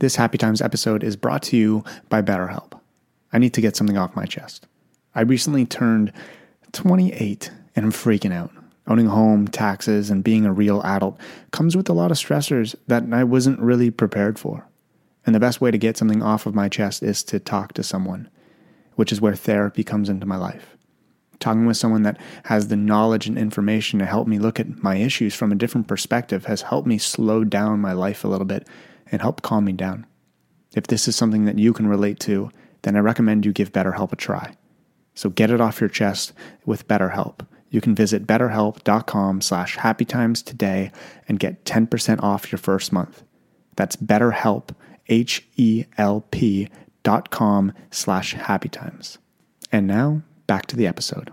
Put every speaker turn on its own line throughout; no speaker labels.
This Happy Times episode is brought to you by BetterHelp. I need to get something off my chest. I recently turned 28 and I'm freaking out. Owning a home, taxes, and being a real adult comes with a lot of stressors that I wasn't really prepared for. And the best way to get something off of my chest is to talk to someone, which is where therapy comes into my life. Talking with someone that has the knowledge and information to help me look at my issues from a different perspective has helped me slow down my life a little bit and help calm me down. If this is something that you can relate to, then I recommend you give BetterHelp a try. So get it off your chest with BetterHelp. You can visit betterhelp.com slash happytimes today and get 10% off your first month. That's betterhelp, H-E-L-P dot com slash happytimes. And now, back to the episode.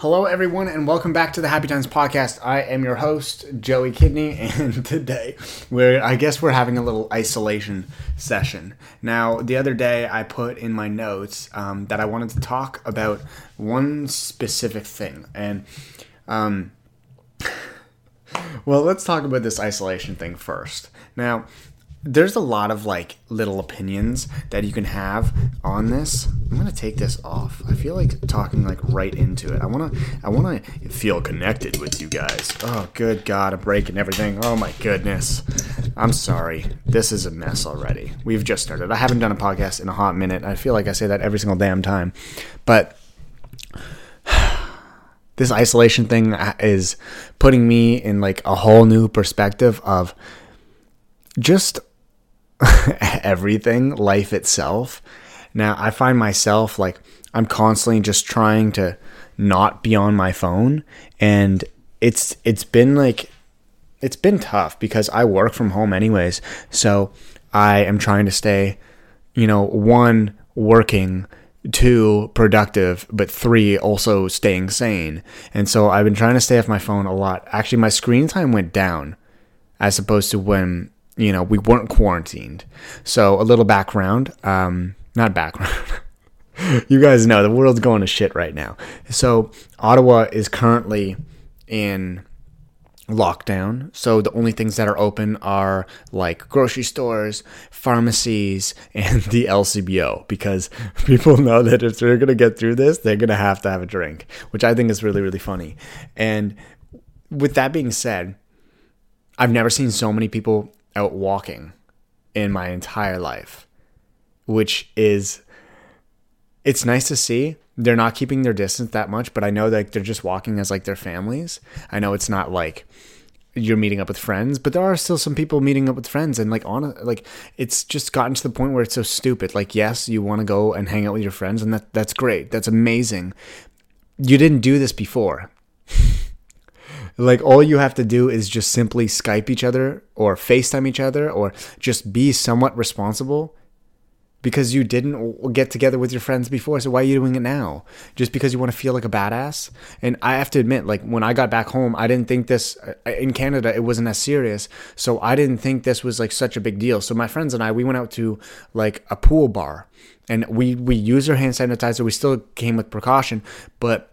Hello, everyone, and welcome back to the Happy Times podcast. I am your host, Joey Kidney, and today we're, I guess, we're having a little isolation session. Now, the other day I put in my notes um, that I wanted to talk about one specific thing, and um, well, let's talk about this isolation thing first. Now, there's a lot of like little opinions that you can have on this. I'm gonna take this off. I feel like talking like right into it. I wanna I wanna feel connected with you guys. Oh good god, I'm breaking everything. Oh my goodness. I'm sorry. This is a mess already. We've just started. I haven't done a podcast in a hot minute. I feel like I say that every single damn time. But this isolation thing is putting me in like a whole new perspective of just everything, life itself. Now, I find myself like I'm constantly just trying to not be on my phone and it's it's been like it's been tough because I work from home anyways. So, I am trying to stay, you know, one working two productive but three also staying sane and so i've been trying to stay off my phone a lot actually my screen time went down as opposed to when you know, we weren't quarantined. So a little background, um, not background. you guys know the world's going to shit right now. So Ottawa is currently in lockdown. So the only things that are open are like grocery stores, pharmacies, and the LCBO because people know that if they're going to get through this, they're going to have to have a drink, which I think is really, really funny. And with that being said, I've never seen so many people out walking in my entire life, which is it's nice to see. They're not keeping their distance that much, but I know that they're just walking as like their families. I know it's not like you're meeting up with friends, but there are still some people meeting up with friends and like on like it's just gotten to the point where it's so stupid. Like yes, you want to go and hang out with your friends and that that's great. That's amazing. You didn't do this before. Like all you have to do is just simply Skype each other or FaceTime each other or just be somewhat responsible because you didn't get together with your friends before. So why are you doing it now? Just because you want to feel like a badass? And I have to admit, like when I got back home, I didn't think this uh, in Canada, it wasn't as serious. So I didn't think this was like such a big deal. So my friends and I, we went out to like a pool bar and we, we used our hand sanitizer. We still came with precaution, but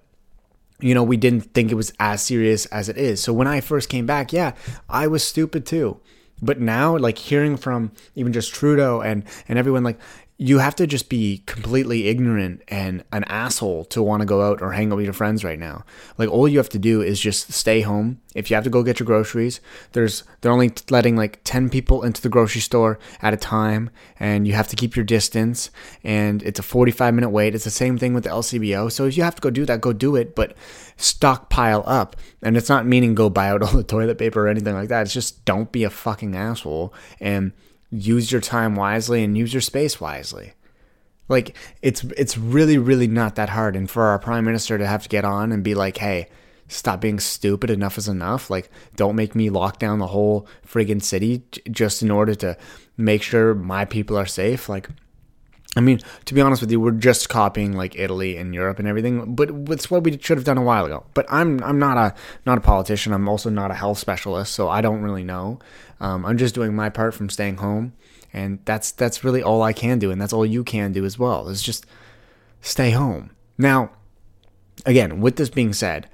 you know, we didn't think it was as serious as it is. So when I first came back, yeah, I was stupid too. But now, like hearing from even just Trudeau and and everyone, like you have to just be completely ignorant and an asshole to want to go out or hang out with your friends right now. Like all you have to do is just stay home. If you have to go get your groceries, there's they're only letting like 10 people into the grocery store at a time and you have to keep your distance and it's a 45 minute wait. It's the same thing with the LCBO. So if you have to go do that, go do it, but stockpile up. And it's not meaning go buy out all the toilet paper or anything like that. It's just don't be a fucking asshole and use your time wisely and use your space wisely. Like it's it's really really not that hard and for our prime minister to have to get on and be like, "Hey, stop being stupid. Enough is enough. Like, don't make me lock down the whole friggin' city just in order to make sure my people are safe. Like, I mean, to be honest with you, we're just copying like Italy and Europe and everything, but it's what we should have done a while ago. But I'm I'm not a not a politician. I'm also not a health specialist, so I don't really know. Um, I'm just doing my part from staying home, and that's that's really all I can do, and that's all you can do as well. Is just stay home. Now, again, with this being said,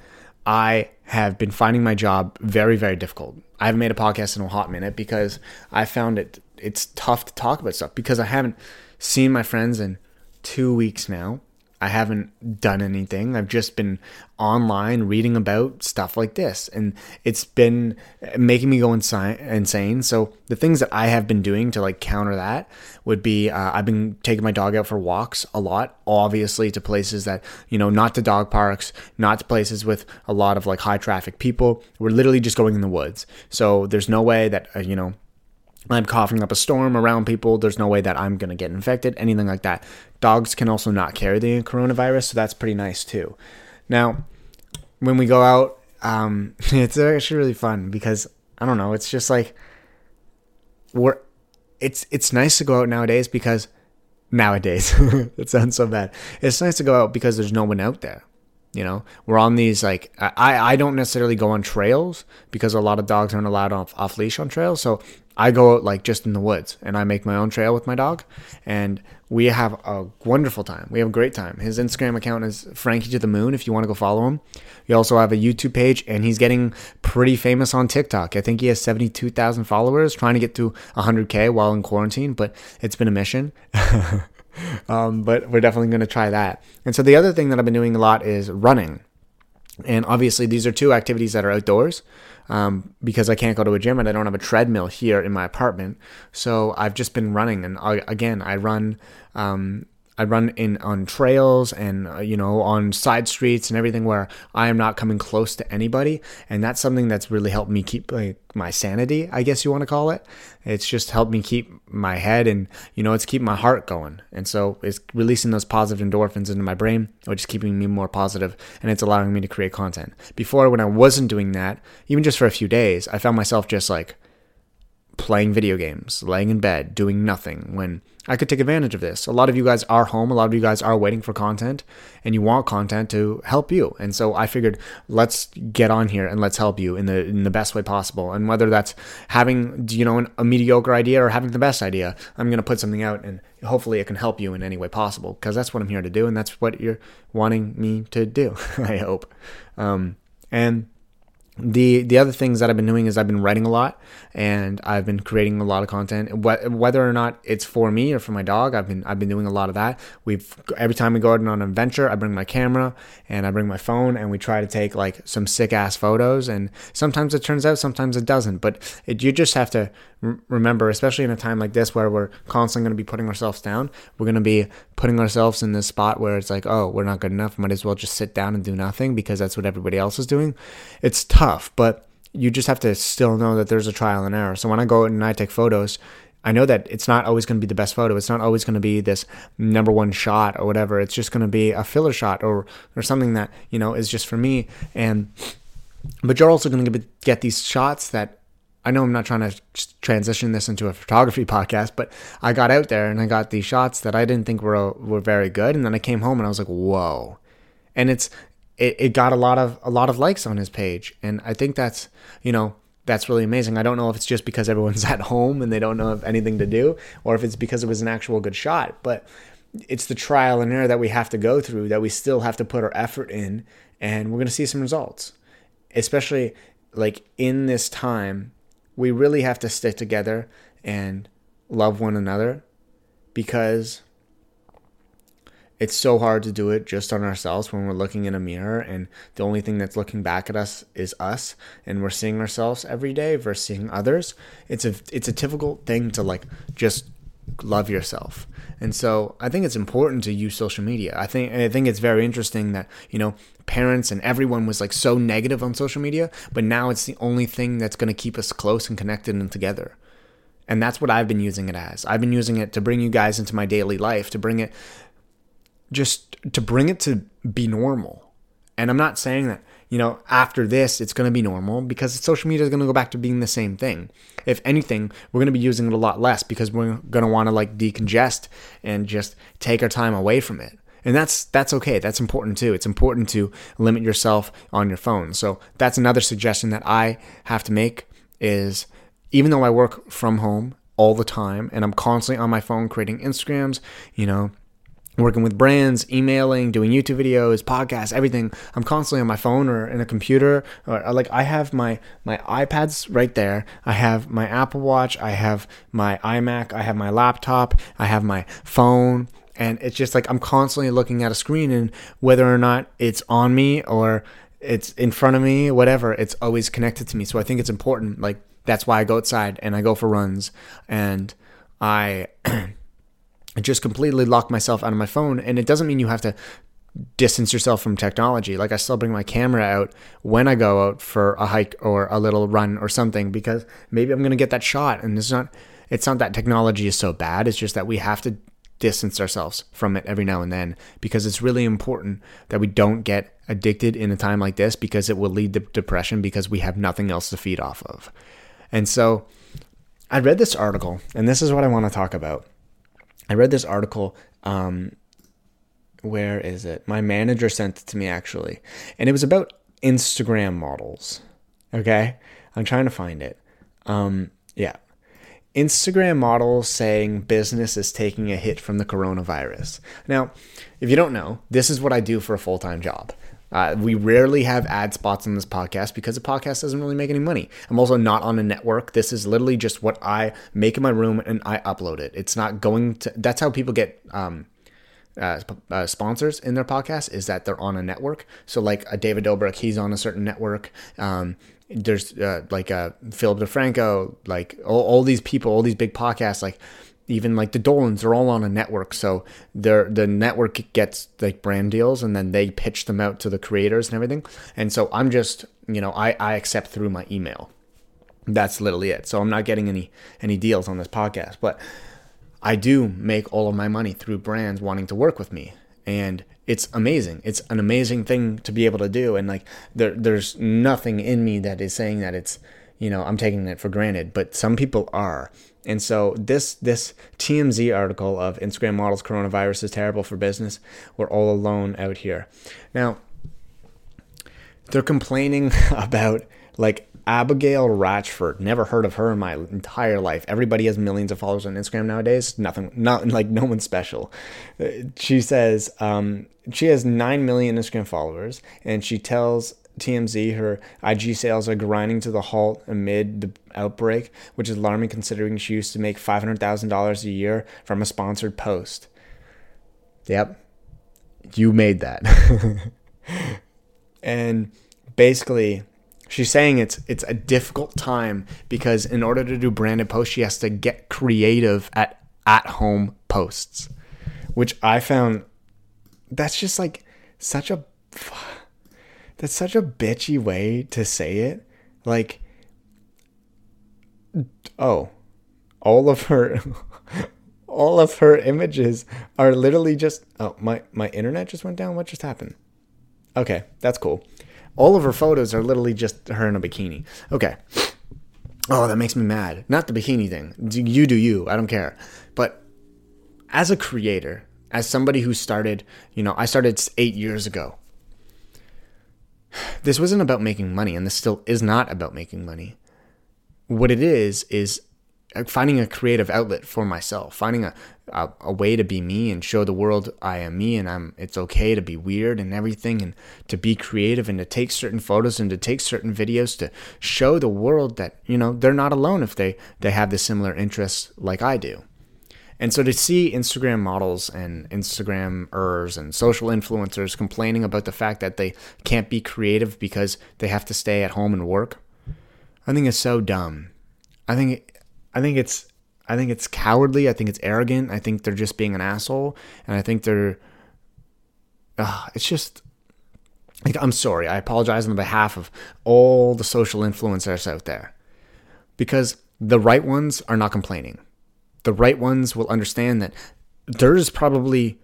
I have been finding my job very very difficult. I haven't made a podcast in a hot minute because I found it it's tough to talk about stuff because I haven't seen my friends in two weeks now. I haven't done anything. I've just been online reading about stuff like this, and it's been making me go insane. So the things that I have been doing to like counter that would be uh, I've been taking my dog out for walks a lot, obviously to places that you know not to dog parks, not to places with a lot of like high traffic people. We're literally just going in the woods. So there's no way that uh, you know I'm coughing up a storm around people. There's no way that I'm going to get infected, anything like that. Dogs can also not carry the coronavirus, so that's pretty nice too. Now, when we go out, um, it's actually really fun because I don't know. It's just like we're. It's it's nice to go out nowadays because nowadays it sounds so bad. It's nice to go out because there's no one out there. You know, we're on these like I I don't necessarily go on trails because a lot of dogs aren't allowed off off leash on trails. So I go out like just in the woods and I make my own trail with my dog and we have a wonderful time. We have a great time. His Instagram account is Frankie to the Moon if you want to go follow him. We also have a YouTube page and he's getting pretty famous on TikTok. I think he has 72,000 followers trying to get to 100k while in quarantine, but it's been a mission. um, but we're definitely going to try that. And so the other thing that I've been doing a lot is running. And obviously, these are two activities that are outdoors um, because I can't go to a gym and I don't have a treadmill here in my apartment. So I've just been running, and I, again, I run. Um, I run in on trails and uh, you know on side streets and everything where I am not coming close to anybody, and that's something that's really helped me keep like, my sanity, I guess you want to call it. It's just helped me keep my head and you know it's keeping my heart going, and so it's releasing those positive endorphins into my brain, which is keeping me more positive, and it's allowing me to create content. Before, when I wasn't doing that, even just for a few days, I found myself just like playing video games, laying in bed, doing nothing when I could take advantage of this. A lot of you guys are home, a lot of you guys are waiting for content and you want content to help you. And so I figured let's get on here and let's help you in the in the best way possible. And whether that's having you know an, a mediocre idea or having the best idea, I'm going to put something out and hopefully it can help you in any way possible because that's what I'm here to do and that's what you're wanting me to do, I hope. Um, and the the other things that I've been doing is I've been writing a lot and I've been creating a lot of content. Whether or not it's for me or for my dog, I've been I've been doing a lot of that. We've every time we go out on an adventure, I bring my camera and I bring my phone and we try to take like some sick ass photos. And sometimes it turns out, sometimes it doesn't. But it, you just have to remember, especially in a time like this where we're constantly going to be putting ourselves down, we're going to be putting ourselves in this spot where it's like, oh, we're not good enough. Might as well just sit down and do nothing because that's what everybody else is doing. It's tough, but you just have to still know that there's a trial and error. So when I go and I take photos, I know that it's not always going to be the best photo. It's not always going to be this number one shot or whatever. It's just going to be a filler shot or or something that you know is just for me. And but you're also going to get these shots that I know I'm not trying to transition this into a photography podcast, but I got out there and I got these shots that I didn't think were were very good, and then I came home and I was like, whoa, and it's it, it got a lot of a lot of likes on his page, and I think that's you know that's really amazing. I don't know if it's just because everyone's at home and they don't know of anything to do, or if it's because it was an actual good shot, but it's the trial and error that we have to go through that we still have to put our effort in, and we're gonna see some results, especially like in this time we really have to stick together and love one another because it's so hard to do it just on ourselves when we're looking in a mirror and the only thing that's looking back at us is us and we're seeing ourselves every day versus seeing others. It's a it's a difficult thing to like just love yourself. And so I think it's important to use social media. I think I think it's very interesting that, you know, parents and everyone was like so negative on social media, but now it's the only thing that's going to keep us close and connected and together. And that's what I've been using it as. I've been using it to bring you guys into my daily life, to bring it just to bring it to be normal. And I'm not saying that you know, after this, it's going to be normal because social media is going to go back to being the same thing. If anything, we're going to be using it a lot less because we're going to want to like decongest and just take our time away from it. And that's that's okay. That's important too. It's important to limit yourself on your phone. So that's another suggestion that I have to make is even though I work from home all the time and I'm constantly on my phone creating Instagrams, you know, working with brands, emailing, doing YouTube videos, podcasts, everything. I'm constantly on my phone or in a computer. Or uh, like I have my my iPads right there. I have my Apple Watch. I have my iMac. I have my laptop. I have my phone. And it's just like I'm constantly looking at a screen, and whether or not it's on me or it's in front of me, whatever, it's always connected to me. So I think it's important. Like that's why I go outside and I go for runs and I I just completely lock myself out of my phone. And it doesn't mean you have to distance yourself from technology. Like I still bring my camera out when I go out for a hike or a little run or something because maybe I'm going to get that shot. And it's not it's not that technology is so bad. It's just that we have to distance ourselves from it every now and then because it's really important that we don't get addicted in a time like this because it will lead to depression because we have nothing else to feed off of. And so I read this article and this is what I want to talk about. I read this article. Um, where is it? My manager sent it to me actually, and it was about Instagram models. Okay, I'm trying to find it. Um, yeah, Instagram models saying business is taking a hit from the coronavirus. Now, if you don't know, this is what I do for a full time job. Uh, we rarely have ad spots on this podcast because the podcast doesn't really make any money. I'm also not on a network. This is literally just what I make in my room and I upload it. It's not going to. That's how people get um, uh, uh, sponsors in their podcast is that they're on a network. So like a David Dobrik, he's on a certain network. Um, there's uh, like uh, Philip DeFranco, like all, all these people, all these big podcasts, like even like the Dolans are all on a network. So their the network gets like brand deals and then they pitch them out to the creators and everything. And so I'm just, you know, I, I accept through my email. That's literally it. So I'm not getting any any deals on this podcast. But I do make all of my money through brands wanting to work with me. And it's amazing. It's an amazing thing to be able to do. And like there there's nothing in me that is saying that it's you know, I'm taking it for granted, but some people are. And so this this TMZ article of Instagram models coronavirus is terrible for business. We're all alone out here. Now they're complaining about like Abigail Ratchford. Never heard of her in my entire life. Everybody has millions of followers on Instagram nowadays. Nothing, not like no one's special. She says um, she has nine million Instagram followers, and she tells TMZ, her IG sales are grinding to the halt amid the outbreak, which is alarming considering she used to make $500,000 a year from a sponsored post. Yep. You made that. and basically, she's saying it's it's a difficult time because in order to do branded posts, she has to get creative at at home posts, which I found that's just like such a that's such a bitchy way to say it. Like, oh, all of her, all of her images are literally just. Oh, my my internet just went down. What just happened? Okay, that's cool. All of her photos are literally just her in a bikini. Okay. Oh, that makes me mad. Not the bikini thing. You do you. I don't care. But as a creator, as somebody who started, you know, I started eight years ago this wasn't about making money, and this still is not about making money. What it is, is uh, finding a creative outlet for myself, finding a, a, a, way to be me and show the world I am me and I'm it's okay to be weird and everything and to be creative and to take certain photos and to take certain videos to show the world that, you know, they're not alone if they, they have the similar interests like I do. And so to see Instagram models and Instagramers and social influencers complaining about the fact that they can't be creative because they have to stay at home and work, I think it's so dumb. I think I think it's I think it's cowardly. I think it's arrogant. I think they're just being an asshole, and I think they're. Uh, it's just. Like, I'm sorry. I apologize on behalf of all the social influencers out there, because the right ones are not complaining the right ones will understand that there's probably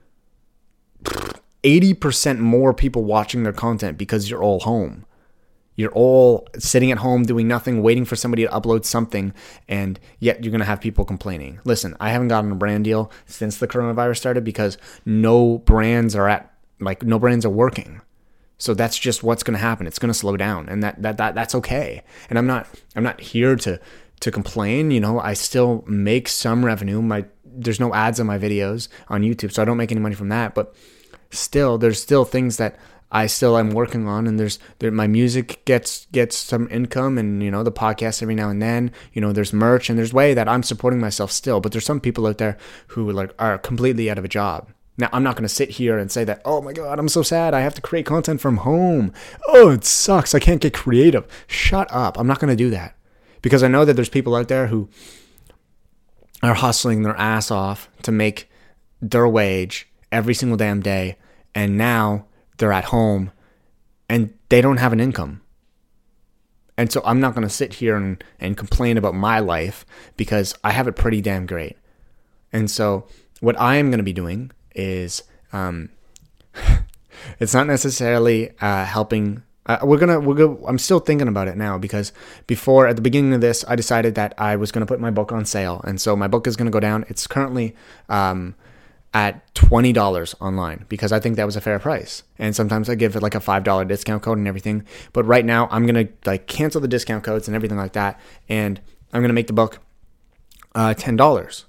80% more people watching their content because you're all home. You're all sitting at home doing nothing, waiting for somebody to upload something, and yet you're to have people complaining. Listen, I haven't gotten a brand deal since the coronavirus started because no brands are at, like, no brands are working. So that's just what's to happen. It's to slow down, and that, that that that's okay. And I'm not I'm not here to to complain. You know, I still make some revenue. My there's no ads on my videos on YouTube, so I don't make any money from that. But still, there's still things that I still am working on, and there's there, my music gets gets some income, and you know the podcast every now and then. You know, there's merch, and there's way that I'm supporting myself still. But there's some people out there who like are completely out of a job. Now, I'm not going to sit here and say that, oh my God, I'm so sad. I have to create content from home. Oh, it sucks. I can't get creative. Shut up. I'm not going to do that because I know that there's people out there who are hustling their ass off to make their wage every single damn day. And now they're at home and they don't have an income. And so I'm not going to sit here and, and complain about my life because I have it pretty damn great. And so what I am going to be doing is um, it's not necessarily uh, helping uh, we're gonna we're i'm still thinking about it now because before at the beginning of this i decided that i was gonna put my book on sale. And so my book is gonna go down. It's currently um, at $20 online because i think that was a fair price. And sometimes i give it like a $5 discount code and everything. But right now i'm gonna like cancel the discount codes and everything like that. And i'm gonna make the book uh, $10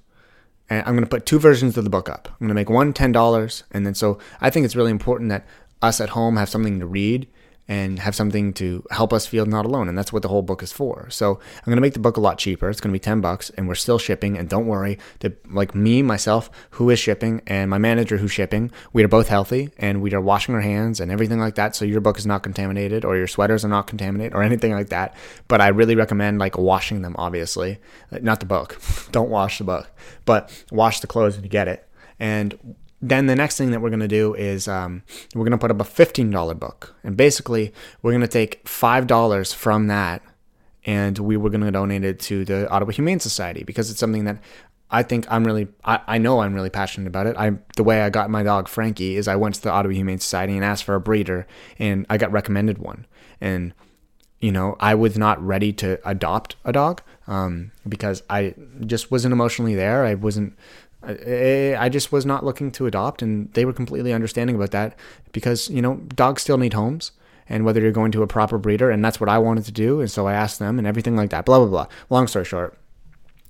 and i'm gonna put two versions of the book up. I'm gonna make one $10 and then so i think it's really important that us at home have something to read and have something to help us feel not alone. And that's what the whole book is for. So I'm going to make the book a lot cheaper. It's going to be 10 bucks and we're still shipping. And don't worry, the, like me, myself, who is shipping and my manager who's shipping, we are both healthy and we are washing our hands and everything like that. So your book is not contaminated or your sweaters are not contaminated or anything like that. But I really recommend like washing them, obviously, not the book. don't wash the book, but wash the clothes when you get it. And then the next thing that we're going to do is um, we're going to put up a $15 book. And basically, we're going to take $5 from that and we were going to donate it to the Ottawa Humane Society because it's something that I think I'm really, I, I know I'm really passionate about it. I The way I got my dog Frankie is I went to the Ottawa Humane Society and asked for a breeder and I got recommended one. And you know, I was not ready to adopt a dog um, because I just wasn't emotionally there. I wasn't I just was not looking to adopt, and they were completely understanding about that because, you know, dogs still need homes and whether you're going to a proper breeder, and that's what I wanted to do. And so I asked them and everything like that, blah, blah, blah. Long story short,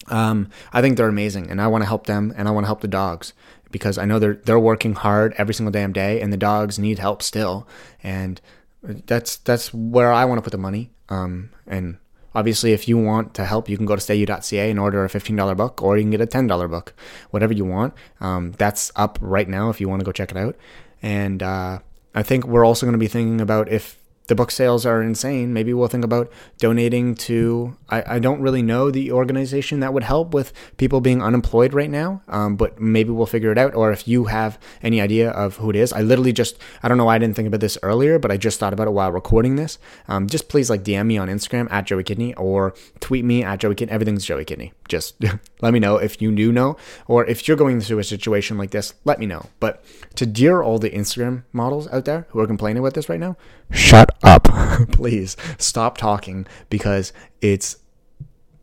um, I think they're amazing, and I want to help them, and I want to help the dogs because I know they're they're working hard every single damn day, and the dogs need help still, and that's that's where I want to put the money. Um, and Obviously, if you want to help, you can go to stayu.ca and order a $15 book, or you can get a $10 book, whatever you want. Um, that's up right now if you want to go check it out. And uh, I think we're also going to be thinking about if the book sales are insane, maybe we'll think about donating to. I, I don't really know the organization that would help with people being unemployed right now, um, but maybe we'll figure it out. Or if you have any idea of who it is, I literally just, I don't know why I didn't think about this earlier, but I just thought about it while recording this. Um, just please like DM me on Instagram at Joey Kidney or tweet me at Joey Kidney. Everything's Joey Kidney. Just let me know if you do know, or if you're going through a situation like this, let me know. But to dear all the Instagram models out there who are complaining about this right now, shut up. Please stop talking because it's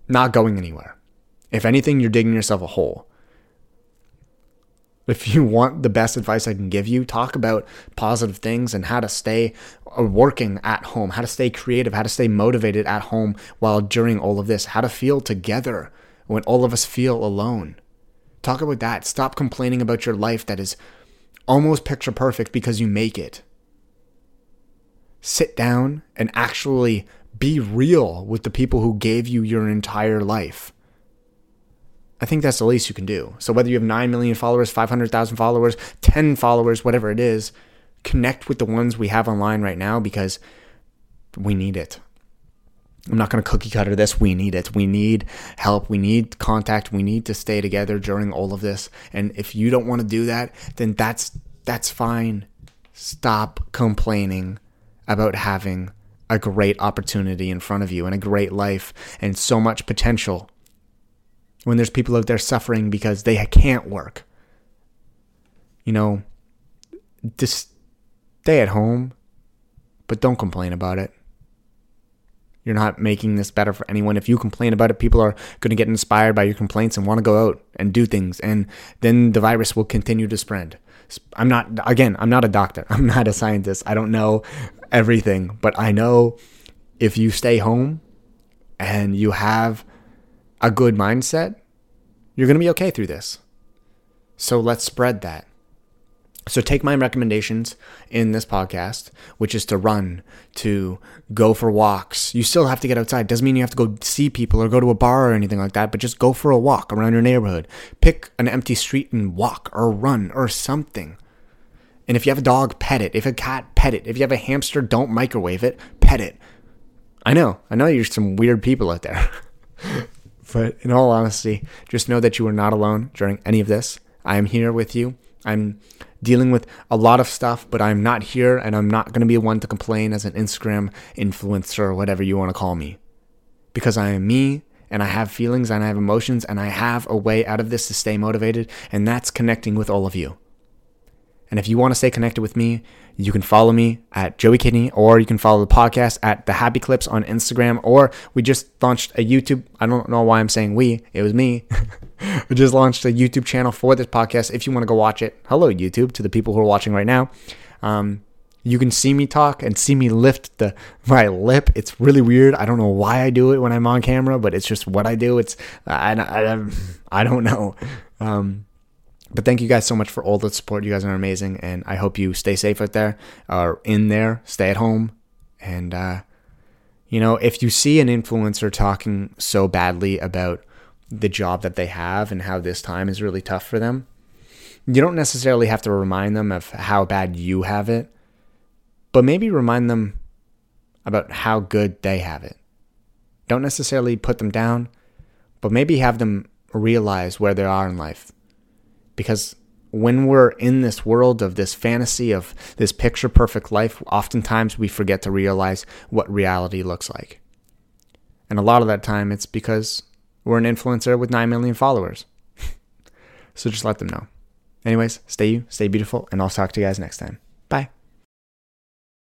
not going anywhere. If anything, you're digging yourself a hole. If you want the best advice I can give you, talk about positive things and how to stay uh, working at home, how to stay creative, how to stay motivated at home while during all of this, how to feel together when all of us feel alone. Talk about that. Stop complaining about your life that is almost picture perfect because you make it sit down and actually be real with the people who gave you your entire life. I think that's the least you can do. So whether you have 9 million followers, 500,000 followers, 10 followers, whatever it is, connect with the ones we have online right now because we need it. I'm not going to cookie cutter this. We need it. We need help. We need contact. We need to stay together during all of this. And if you don't want to do that, then that's that's fine. Stop complaining about having a great opportunity in front of you and a great life and so much potential when there's people out there suffering because they can't work. You know, just stay at home, but don't complain about it. You're not making this better for anyone. If you complain about it, people are going to get inspired by your complaints and want to go out and do things. And then the virus will continue to spread. I'm not, again, I'm not a doctor. I'm not a scientist. I don't know everything, but I know if you stay home and you have a good mindset, you're going to be okay through this. So let's spread that. So take my recommendations in this podcast, which is to run, to go for walks. You still have to get outside. Doesn't mean you have to go see people or go to a bar or anything like that, but just go for a walk around your neighborhood. Pick an empty street and walk or run or something. And if you have a dog, pet it. If a cat, pet it. If you have a hamster, don't microwave it, pet it. I know, I know you're some weird people out there. but in all honesty, just know that you are not alone during any of this. I am here with you. I'm dealing with a lot of stuff, but I'm not here and I'm not going to be one to complain as an Instagram influencer or whatever you want to call me. Because I am me and I have feelings and I have emotions and I have a way out of this to stay motivated, and that's connecting with all of you. And if you want to stay connected with me, you can follow me at Joey Kidney or you can follow the podcast at The Happy Clips on Instagram. Or we just launched a YouTube. I don't know why I'm saying we, it was me. we just launched a YouTube channel for this podcast. If you want to go watch it, hello, YouTube, to the people who are watching right now. Um, you can see me talk and see me lift the my lip. It's really weird. I don't know why I do it when I'm on camera, but it's just what I do. It's I I, I don't know. Um, but thank you guys so much for all the support. You guys are amazing, and I hope you stay safe out there, or in there, stay at home, and uh, you know, if you see an influencer talking so badly about the job that they have and how this time is really tough for them, you don't necessarily have to remind them of how bad you have it, but maybe remind them about how good they have it. Don't necessarily put them down, but maybe have them realize where they are in life because when we're in this world of this fantasy of this picture perfect life, oftentimes we forget to realize what reality looks like. And a lot of that time, it's because we're an influencer with 9 million followers. so just let them know. Anyways, stay you, stay beautiful, and I'll talk to you guys next time.